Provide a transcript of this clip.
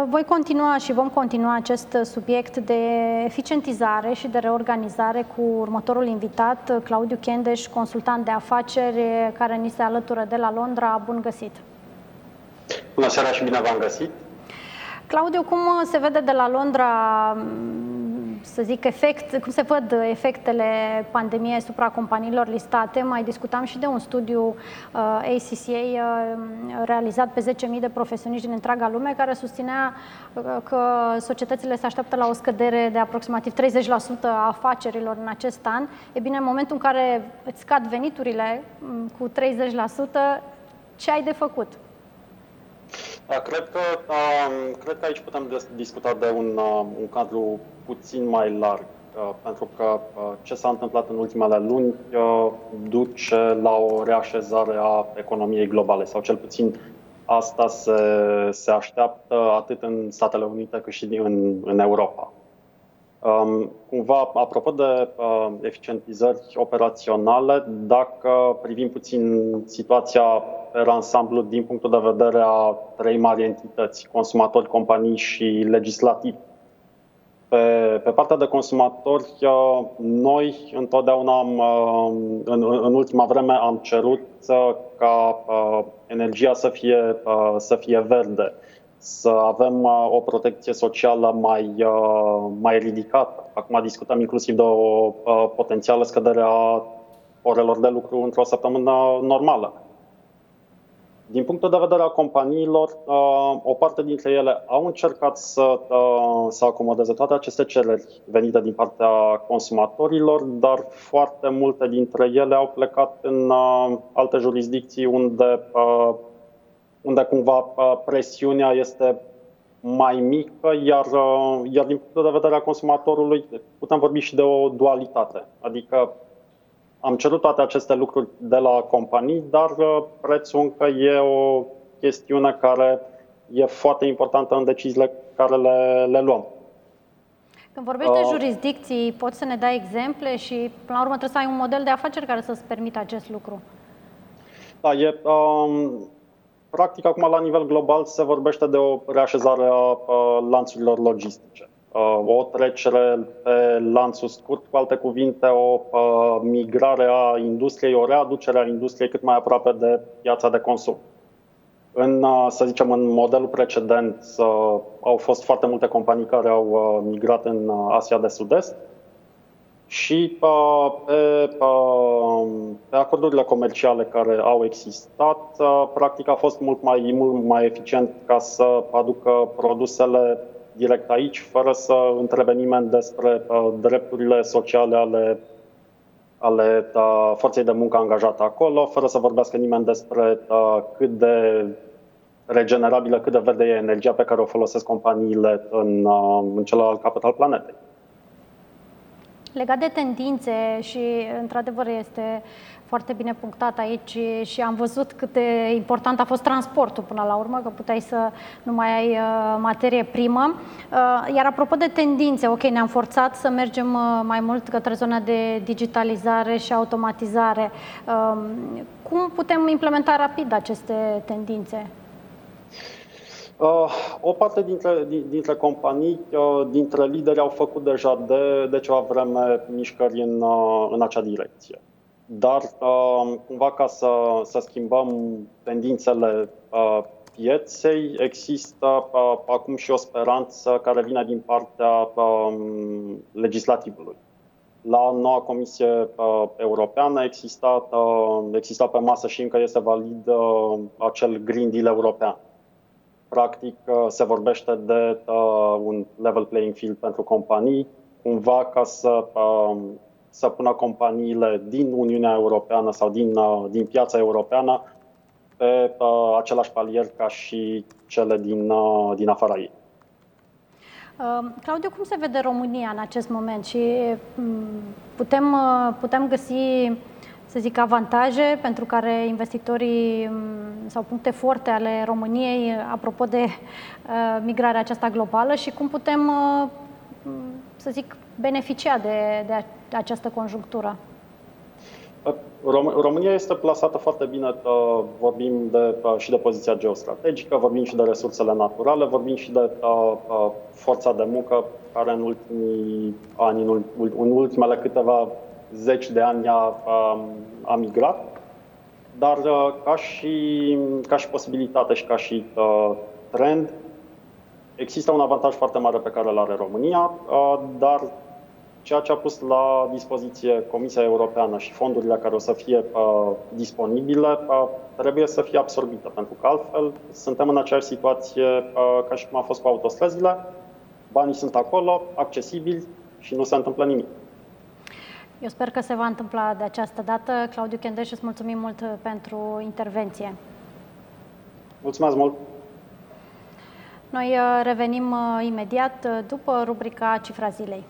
Voi continua și vom continua acest subiect de eficientizare și de reorganizare cu următorul invitat, Claudiu Chendeș, consultant de afaceri, care ni se alătură de la Londra. Bun găsit! Bună seara și bine v-am găsit! Claudiu, cum se vede de la Londra să zic, efect, cum se văd efectele pandemiei asupra companiilor listate. Mai discutam și de un studiu uh, ACCA uh, realizat pe 10.000 de profesioniști din întreaga lume care susținea uh, că societățile se așteaptă la o scădere de aproximativ 30% a afacerilor în acest an. E bine, în momentul în care îți scad veniturile um, cu 30%, ce ai de făcut? Da, cred că, um, cred că aici putem discuta de un, uh, un cadru puțin mai larg, uh, pentru că uh, ce s-a întâmplat în ultimele luni uh, duce la o reașezare a economiei globale, sau cel puțin asta se, se așteaptă atât în Statele Unite cât și în, în Europa. Um, cumva, apropo de uh, eficientizări operaționale, dacă privim puțin situația pe ansamblu din punctul de vedere a trei mari entități, consumatori, companii și legislativ, pe, pe partea de consumatori, uh, noi întotdeauna am, uh, în, în ultima vreme am cerut uh, ca energia să fie, să fie verde, să avem o protecție socială mai, mai ridicată. Acum discutăm inclusiv de o potențială scădere a orelor de lucru într-o săptămână normală. Din punctul de vedere al companiilor, uh, o parte dintre ele au încercat să, uh, să acomodeze toate aceste cereri venite din partea consumatorilor, dar foarte multe dintre ele au plecat în uh, alte jurisdicții unde, unde cumva presiunea este mai mică, iar, iar din punctul de vedere al consumatorului putem vorbi și de o dualitate. Adică am cerut toate aceste lucruri de la companii, dar uh, prețul încă e o chestiune care e foarte importantă în deciziile care le, le luăm. Când vorbești uh, de jurisdicții, poți să ne dai exemple și, până la urmă, trebuie să ai un model de afaceri care să-ți permită acest lucru. Da, e, um, practic, acum, la nivel global, se vorbește de o reașezare a, a lanțurilor logistice. Uh, o trecere pe lanțul scurt, cu alte cuvinte, o uh, migrare a industriei, o readucere a industriei cât mai aproape de piața de consum. În, uh, să zicem, în modelul precedent au fost foarte multe companii care au migrat în Asia de Sud-Est și pe, pe acordurile comerciale care au existat, practic a fost mult mai, mult mai eficient ca să aducă produsele direct aici, fără să întrebe nimeni despre uh, drepturile sociale ale, ale uh, forței de muncă angajată acolo, fără să vorbească nimeni despre uh, cât de regenerabilă, cât de verde e energia pe care o folosesc companiile în, uh, în celălalt capăt al planetei. Legat de tendințe și, într-adevăr, este foarte bine punctat aici și am văzut cât de important a fost transportul până la urmă, că puteai să nu mai ai uh, materie primă. Uh, iar apropo de tendințe, ok, ne-am forțat să mergem uh, mai mult către zona de digitalizare și automatizare. Um, cum putem implementa rapid aceste tendințe? O parte dintre, dintre companii, dintre lideri au făcut deja de, de ceva vreme mișcări în, în acea direcție dar uh, cumva ca să, să schimbăm tendințele uh, pieței, există uh, acum și o speranță care vine din partea um, legislativului. La noua Comisie Europeană exista, exista pe masă și încă este valid acel Green Deal european. Practic, se vorbește de un level playing field pentru companii, cumva ca să să pună companiile din Uniunea Europeană sau din, uh, din piața europeană pe uh, același palier ca și cele din, uh, din afara ei. Uh, Claudiu, cum se vede România în acest moment și um, putem, uh, putem găsi, să zic, avantaje pentru care investitorii um, sau puncte forte ale României, apropo de uh, migrarea aceasta globală și cum putem, uh, să zic, beneficia de, de această conjunctură? Rom- România este plasată foarte bine, uh, vorbim de, uh, și de poziția geostrategică, vorbim și de resursele naturale, vorbim și de uh, uh, forța de muncă care în ultimii ani, în, ul- în ultimele câteva zeci de ani a, a, a migrat, dar uh, ca și, ca și posibilitate și ca și uh, trend, există un avantaj foarte mare pe care îl are România, uh, dar ceea ce a pus la dispoziție Comisia Europeană și fondurile care o să fie uh, disponibile uh, trebuie să fie absorbite, pentru că altfel suntem în aceeași situație uh, ca și cum a fost cu autostrăzile. Banii sunt acolo, accesibili și nu se întâmplă nimic. Eu sper că se va întâmpla de această dată. Claudiu Chendeș, îți mulțumim mult pentru intervenție. Mulțumesc mult! Noi uh, revenim uh, imediat uh, după rubrica Cifra Zilei.